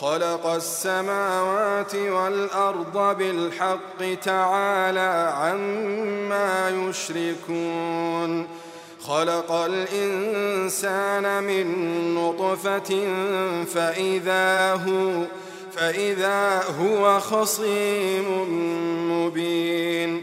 خلق السماوات والأرض بالحق تعالى عما يشركون. خلق الإنسان من نطفة فإذا هو فإذا هو خصيم مبين.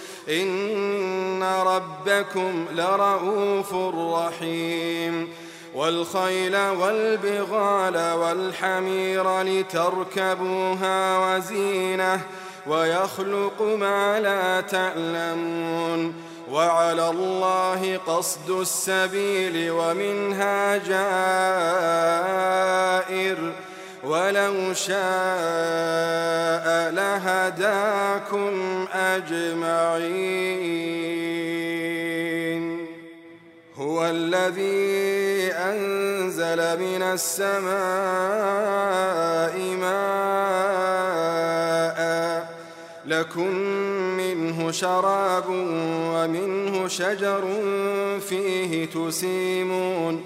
إن ربكم لرؤوف رحيم والخيل والبغال والحمير لتركبوها وزينة ويخلق ما لا تعلمون وعلى الله قصد السبيل ومنها جائر ولو شاء لهداكم أجمعين. هو الذي أنزل من السماء ماء لكم منه شراب ومنه شجر فيه تسيمون.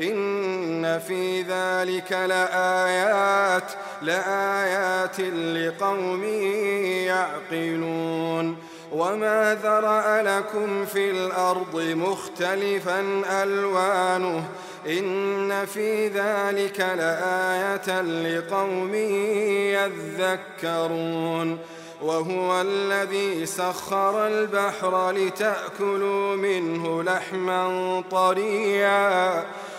إن في ذلك لآيات لآيات لقوم يعقلون. وما ذرأ لكم في الأرض مختلفا ألوانه. إن في ذلك لآية لقوم يذكرون. وهو الذي سخر البحر لتأكلوا منه لحما طريا.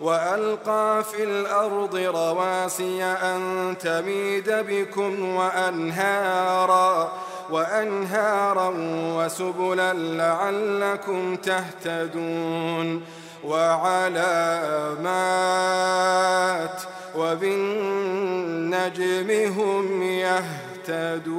وألقى في الأرض رواسي أن تميد بكم وأنهارا وأنهارا وسبلا لعلكم تهتدون. وعلامات وبالنجم هم يهتدون.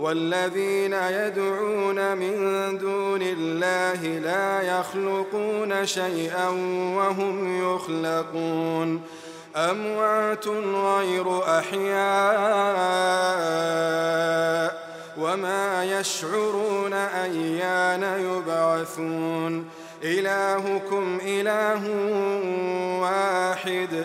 والذين يدعون من دون الله لا يخلقون شيئا وهم يخلقون. أموات غير أحياء وما يشعرون أيان يبعثون. إلهكم إله واحد.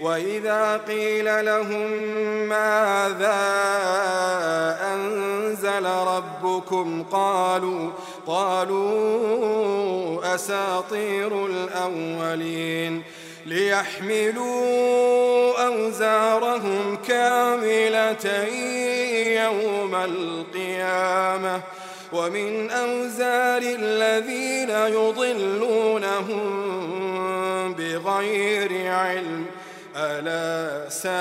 وإذا قيل لهم ماذا أنزل ربكم قالوا قالوا أساطير الأولين ليحملوا أوزارهم كاملة يوم القيامة ومن أوزار الذين يضلونهم بغير علم ألا ساء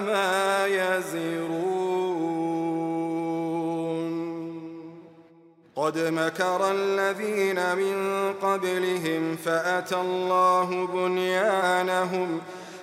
ما يزرون. قد مكر الذين من قبلهم فأتى الله بنيانهم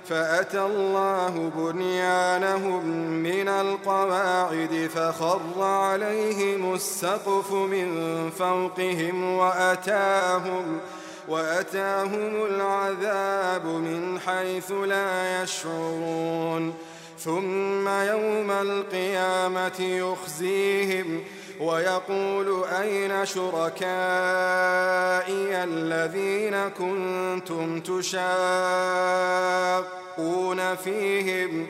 فأتى الله بنيانهم من القواعد فخر عليهم السقف من فوقهم وأتاهم ۖ وأتاهم العذاب من حيث لا يشعرون. ثم يوم القيامة يخزيهم ويقول أين شركائي الذين كنتم تشاقون فيهم ۖ؟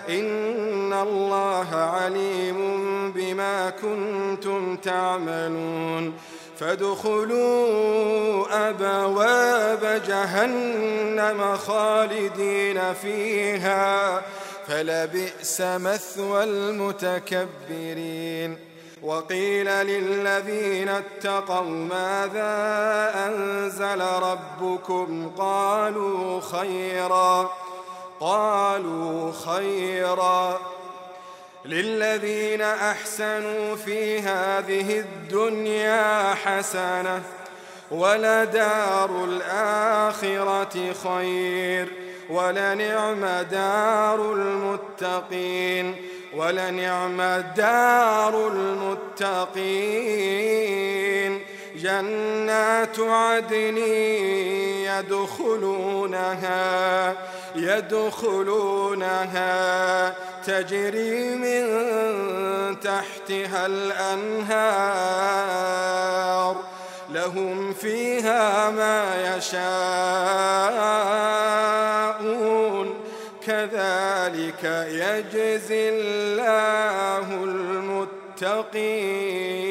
إن الله عليم بما كنتم تعملون فادخلوا أبواب جهنم خالدين فيها فلبئس مثوى المتكبرين وقيل للذين اتقوا ماذا أنزل ربكم قالوا خيراً قالوا خيرا للذين أحسنوا في هذه الدنيا حسنة ولدار الآخرة خير ولنعم دار المتقين ولنعم دار المتقين جنات عدن يدخلونها يدخلونها تجري من تحتها الأنهار لهم فيها ما يشاءون كذلك يجزي الله المتقين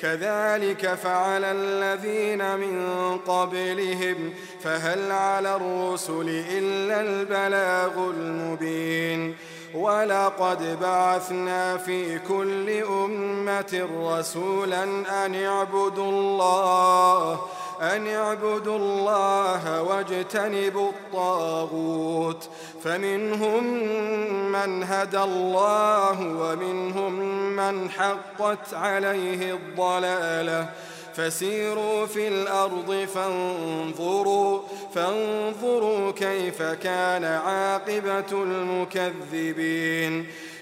كذلك فعل الذين من قبلهم فهل على الرسل إلا البلاغ المبين؟ ولقد بعثنا في كل أمة رسولا أن اعبدوا الله أن اعبدوا الله واجتنبوا الطاغوت فمنهم من هدى الله ومنهم من حقت عليه الضلالة. فسيروا في الأرض فانظروا فانظروا كيف كان عاقبة المكذبين.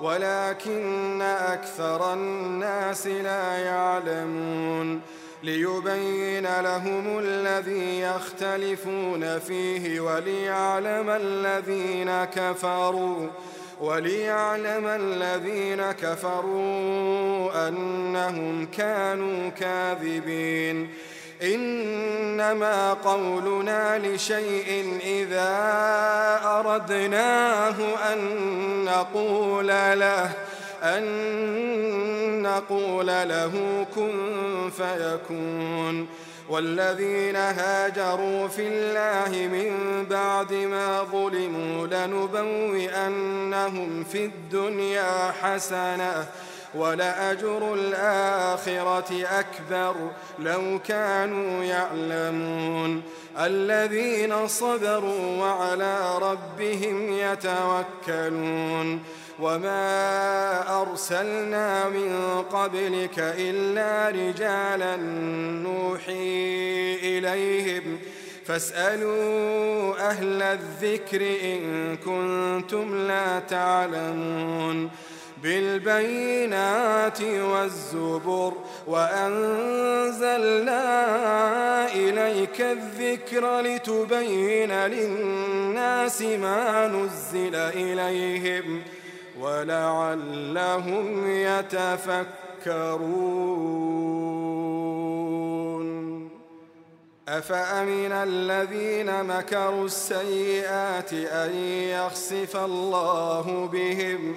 ولكن أكثر الناس لا يعلمون. ليبين لهم الذي يختلفون فيه وليعلم الذين كفروا وليعلم الذين كفروا أنهم كانوا كاذبين. إنما قولنا لشيء إذا أردناه أن نقول له أن نقول له كن فيكون. والذين هاجروا في الله من بعد ما ظلموا لنبوئنهم في الدنيا حسنة. ولأجر الآخرة أكبر لو كانوا يعلمون. الذين صبروا وعلى ربهم يتوكلون. وما أرسلنا من قبلك إلا رجالا نوحي إليهم. فاسألوا أهل الذكر إن كنتم لا تعلمون. بالبينات والزبر وأنزلنا إليك الذكر لتبين للناس ما نزل إليهم ۖ ولعلهم يتفكرون. أفأمن الذين مكروا السيئات أن يخسف الله بهم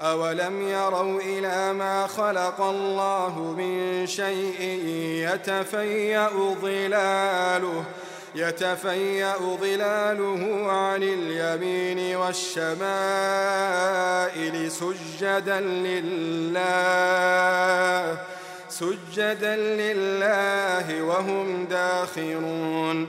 أولم يروا إلى ما خلق الله من شيء يتفيأ ظلاله يتفيأ ظلاله عن اليمين والشمائل سجدا لله سجدا لله وهم داخرون.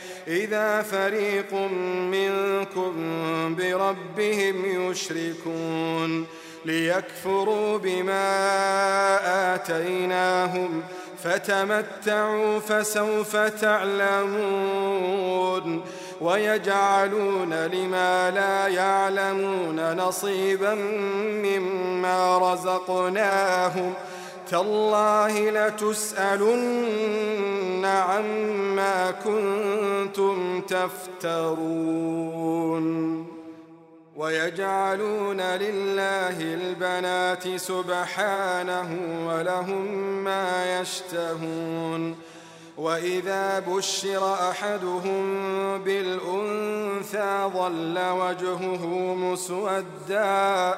إذا فريق منكم بربهم يشركون ليكفروا بما آتيناهم فتمتعوا فسوف تعلمون ويجعلون لما لا يعلمون نصيبا مما رزقناهم تالله لتسألن عما كنتم تفترون. ويجعلون لله البنات سبحانه ولهم ما يشتهون. وإذا بشر أحدهم بالأنثى ظل وجهه مسوداً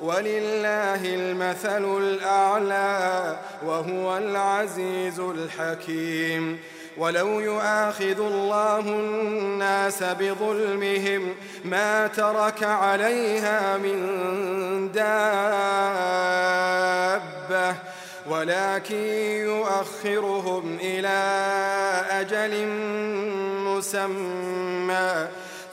ولله المثل الأعلى وهو العزيز الحكيم. ولو يؤاخذ الله الناس بظلمهم ما ترك عليها من دابة ولكن يؤخرهم إلى أجل مسمى.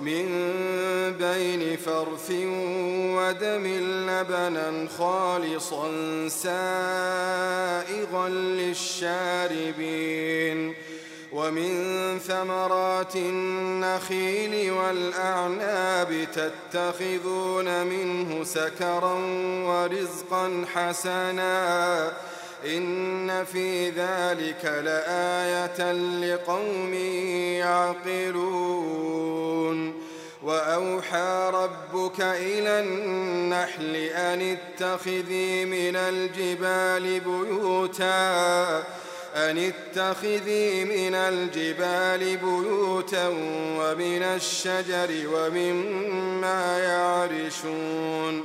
من بين فرث ودم لبنا خالصا سائغا للشاربين ومن ثمرات النخيل والأعناب تتخذون منه سكرا ورزقا حسنا إن في ذلك لآية لقوم يعقلون. وأوحى ربك إلى النحل أن اتخذي من الجبال بيوتا أن اتخذي من الجبال بيوتا ومن الشجر ومما يعرشون.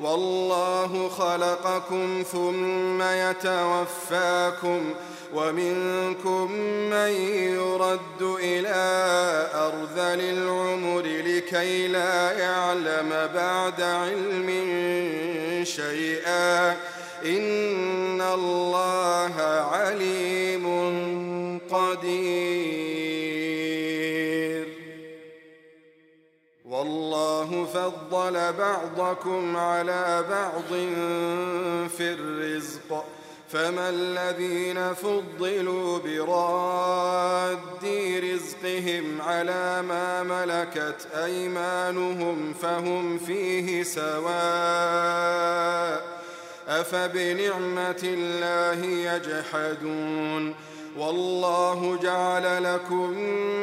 والله خلقكم ثم يتوفاكم ومنكم من يرد إلى أرذل العمر لكي لا يعلم بعد علم شيئا إن الله عليم فضل بعضكم على بعض في الرزق فما الذين فضلوا براد رزقهم على ما ملكت أيمانهم فهم فيه سواء أفبنعمة الله يجحدون والله جعل لكم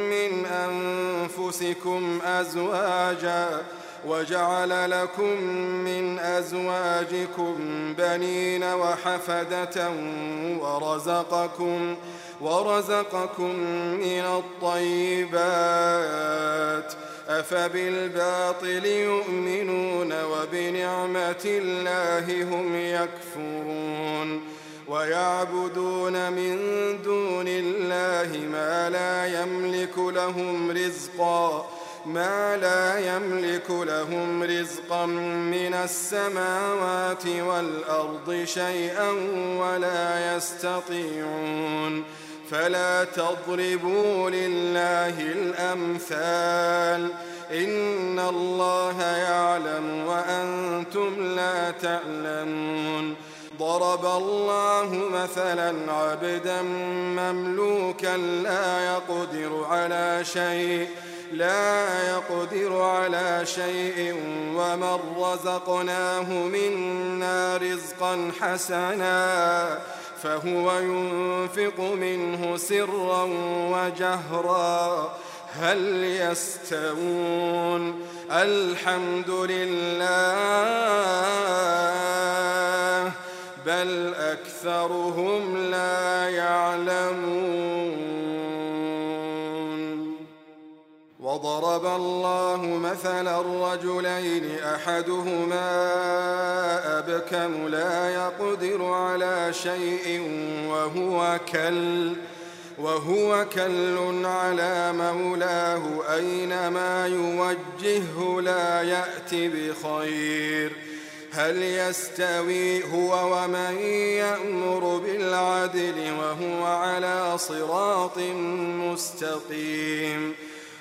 من أنفسكم أزواجاً وجعل لكم من أزواجكم بنين وحفدة ورزقكم ورزقكم من الطيبات. أفبالباطل يؤمنون وبنعمة الله هم يكفرون. ويعبدون من دون الله ما لا يملك لهم رزقاً. ما لا يملك لهم رزقا من السماوات والأرض شيئا ولا يستطيعون. فلا تضربوا لله الأمثال. إن الله يعلم وأنتم لا تعلمون. ضرب الله مثلا عبدا مملوكا لا يقدر على شيء. لا يقدر على شيء ومن رزقناه منا رزقا حسنا فهو ينفق منه سرا وجهرا. هل يستوون؟ الحمد لله بل أكثرهم لا يعلمون. وضرب الله مثلا الرجلين أحدهما أبكم لا يقدر على شيء وهو كل وهو كل على مولاه أينما يوجهه لا يأتي بخير هل يستوي هو ومن يأمر بالعدل وهو على صراط مستقيم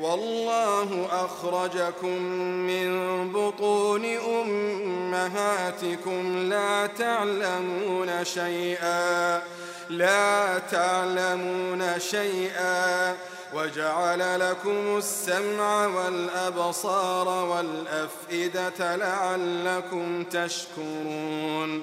والله أخرجكم من بطون أمهاتكم لا تعلمون شيئا لا تعلمون شيئا. وجعل لكم السمع والأبصار والأفئدة لعلكم تشكرون.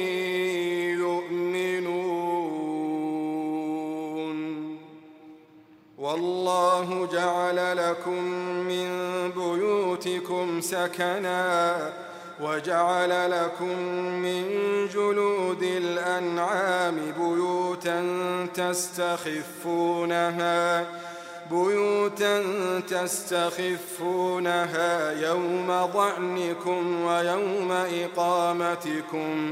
والله جعل لكم من بيوتكم سكنا وجعل لكم من جلود الأنعام بيوتا تستخفونها بيوتا تستخفونها يوم ضعنكم ويوم إقامتكم.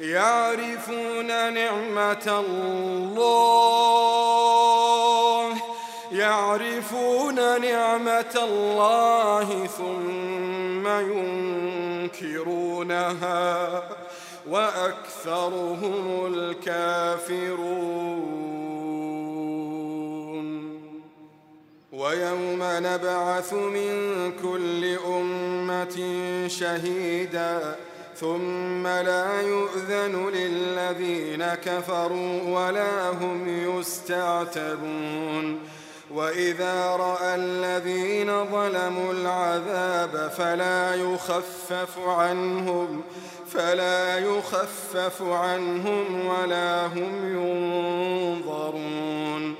يعرفون نعمة الله. يعرفون نعمة الله ثم ينكرونها. وأكثرهم الكافرون. ويوم نبعث من كل أمة شهيداً. ثم لا يؤذن للذين كفروا ولا هم يستعتبون. وإذا رأى الذين ظلموا العذاب فلا يخفف عنهم فلا يخفف عنهم ولا هم ينظرون.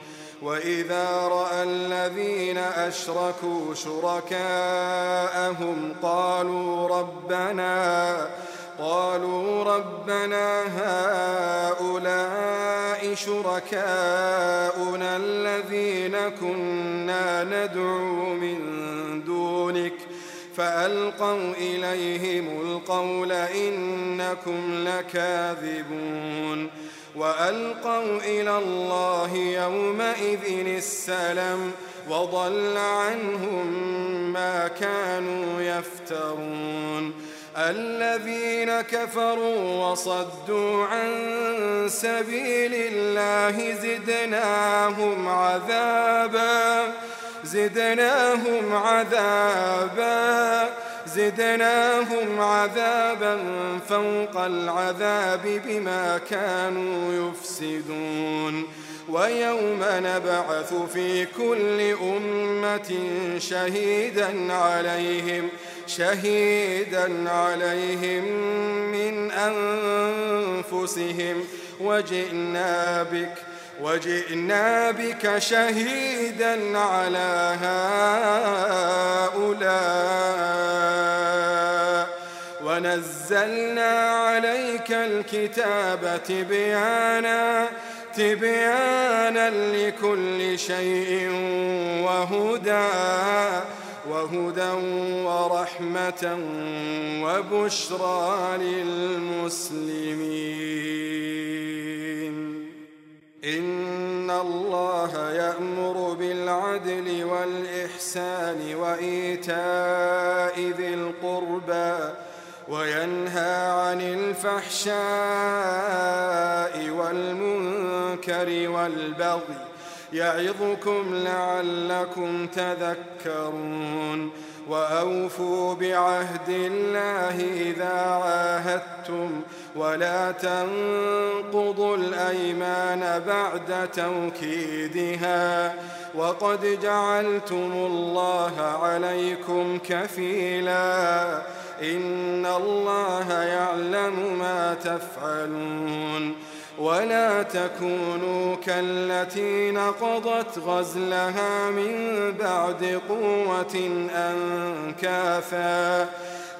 وإذا رأى الذين أشركوا شركاءهم قالوا ربنا قالوا ربنا هؤلاء شركاؤنا الذين كنا ندعو من دونك فألقوا إليهم القول إنكم لكاذبون. وألقوا إلى الله يومئذ السلام وضل عنهم ما كانوا يفترون. الذين كفروا وصدوا عن سبيل الله زدناهم عذابا زدناهم عذابا. زدناهم عذابا فوق العذاب بما كانوا يفسدون. ويوم نبعث في كل أمة شهيدا عليهم شهيدا عليهم من أنفسهم. وجئنا بك وجئنا بك شهيدا على هؤلاء. ونزلنا عليك الكتاب تبيانا تبيانا لكل شيء وهدى وهدى ورحمة وبشرى للمسلمين. إن الله يأمر بالعدل والإحسان وإيتاء ذي القربى وينهى عن الفحشاء والمنكر والبغي يعظكم لعلكم تذكرون وأوفوا بعهد الله إذا عاهدتم ولا تنقضوا الأيمان بعد توكيدها وقد جعلتم الله عليكم كفيلا إن الله يعلم ما تفعلون ولا تكونوا كالتي نقضت غزلها من بعد قوة أنكاثا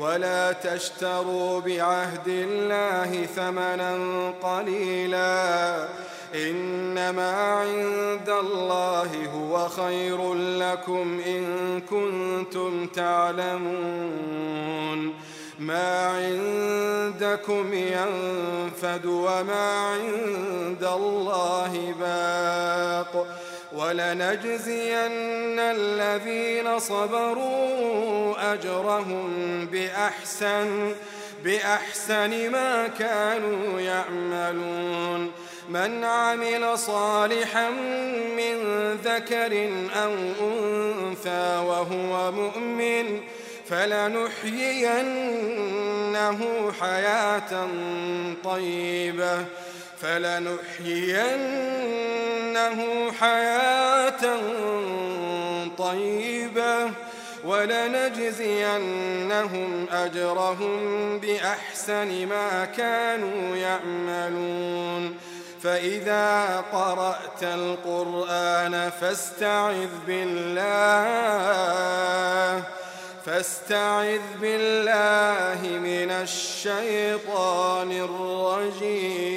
ولا تشتروا بعهد الله ثمنا قليلا. إنما عند الله هو خير لكم إن كنتم تعلمون. ما عندكم ينفد وما عند الله باق. ولنجزين الذين صبروا أجرهم بأحسن بأحسن ما كانوا يعملون. من عمل صالحا من ذكر أو أنثى وهو مؤمن فلنحيينه حياة طيبة فلنحيينه حياة طيبة ولنجزينهم أجرهم بأحسن ما كانوا يعملون. فإذا قرأت القرآن فاستعذ بالله فاستعذ بالله من الشيطان الرجيم.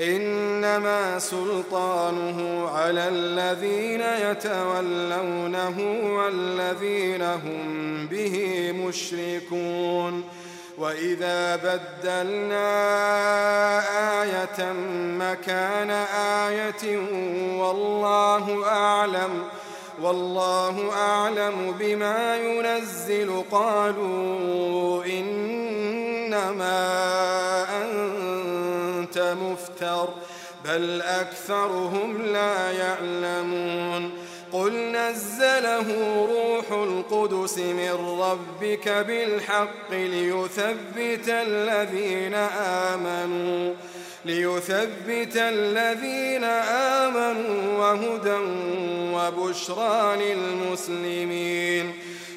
إنما سلطانه على الذين يتولونه والذين هم به مشركون. وإذا بدلنا آية مكان آية والله أعلم والله أعلم بما ينزل. قالوا إنما مفتر بل أكثرهم لا يعلمون. قل نزله روح القدس من ربك بالحق ليثبت الذين آمنوا ليثبت الذين آمنوا وهدى وبشرى للمسلمين.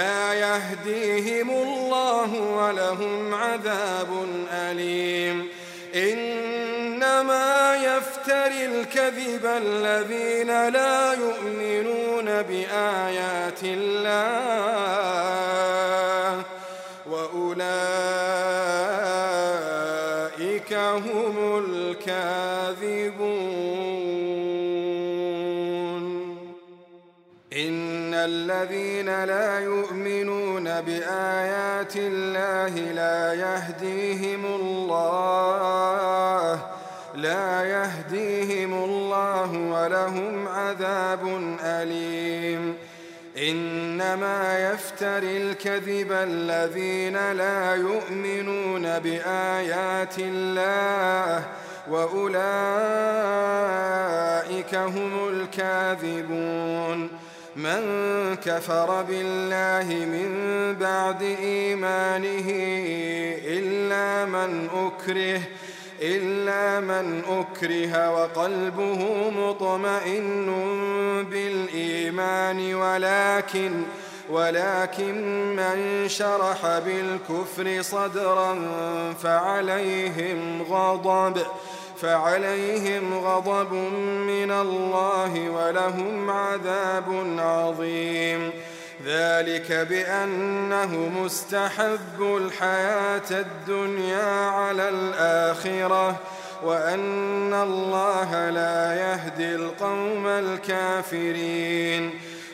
لا يهديهم الله ولهم عذاب أليم. إنما يفتري الكذب الذين لا يؤمنون بآيات الله. وأولئك هم الكاذبون. الذين لا يؤمنون بآيات الله لا يهديهم الله لا يهديهم الله ولهم عذاب أليم. إنما يفتري الكذب الذين لا يؤمنون بآيات الله وأولئك هم الكاذبون. من كفر بالله من بعد إيمانه إلا من أكره إلا من أكره وقلبه مطمئن بالإيمان ولكن ولكن من شرح بالكفر صدرا فعليهم غضب. فعليهم غضب من الله ولهم عذاب عظيم. ذلك بأنه مستحب الحياة الدنيا على الآخرة وأن الله لا يهدي القوم الكافرين.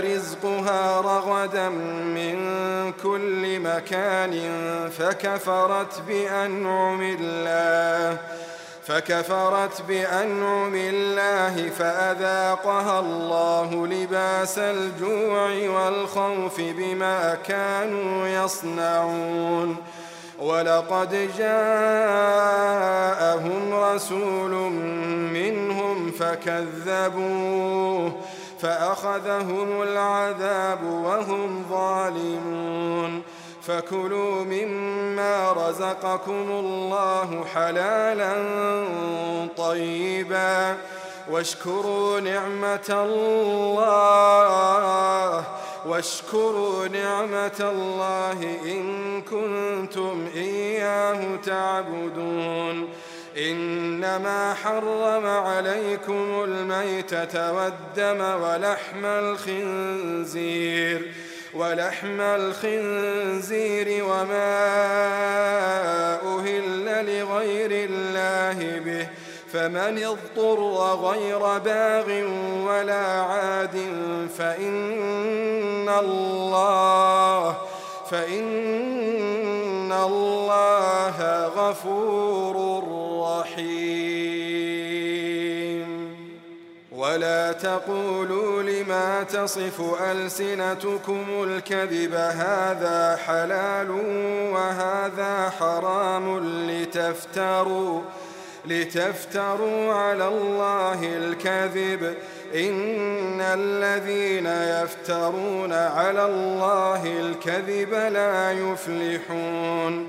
رزقها رغدا من كل مكان فكفرت بأنعم الله فكفرت بأنعم الله فأذاقها الله لباس الجوع والخوف بما كانوا يصنعون. ولقد جاءهم رسول منهم فكذبوه فأخذهم العذاب وهم ظالمون. فكلوا مما رزقكم الله حلالا طيبا. واشكروا نعمة الله. واشكروا نعمة الله إن كنتم إياه تعبدون. إنما حرم عليكم الميتة والدم ولحم الخنزير ولحم الخنزير وما أهل لغير الله به فمن اضطر غير باغ ولا عاد فإن الله فإن الله غفور ولا تقولوا لما تصف ألسنتكم الكذب هذا حلال وهذا حرام لتفتروا لتفتروا على الله الكذب. إن الذين يفترون على الله الكذب لا يفلحون.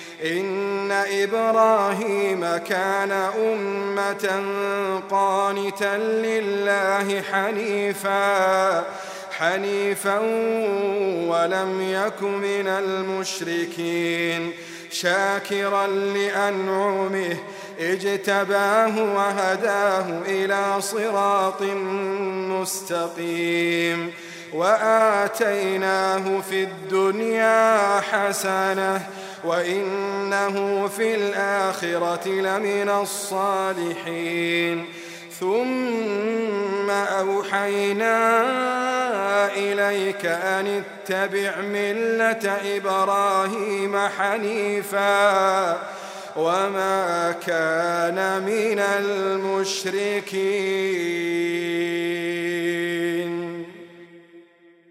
إن إبراهيم كان أمة قانتا لله حنيفا حنيفا ولم يك من المشركين. شاكرا لأنعمه اجتباه وهداه إلى صراط مستقيم. وآتيناه في الدنيا حسنة وإنه في الآخرة لمن الصالحين ثم أوحينا إليك أن اتبع ملة إبراهيم حنيفا وما كان من المشركين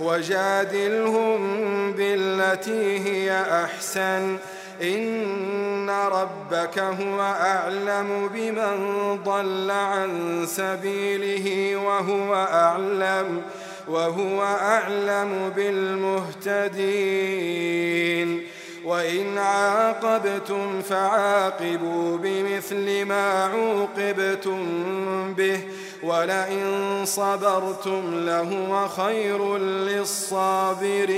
وجادلهم بالتي هي أحسن. إن ربك هو أعلم بمن ضل عن سبيله وهو أعلم وهو أعلم بالمهتدين. وإن عاقبتم فعاقبوا بمثل ما عوقبتم به. ولئن صبرتم لهو خير للصابرين.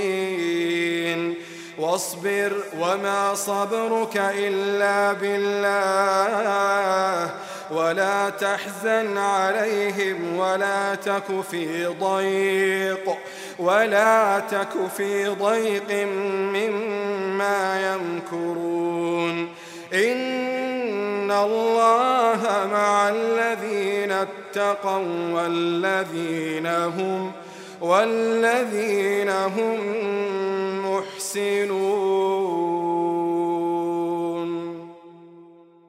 واصبر وما صبرك إلا بالله. ولا تحزن عليهم ولا تك في ضيق. ولا تك في ضيق مما يمكرون. إن الله مع الذين اتقوا والذين هم والذين هم محسنون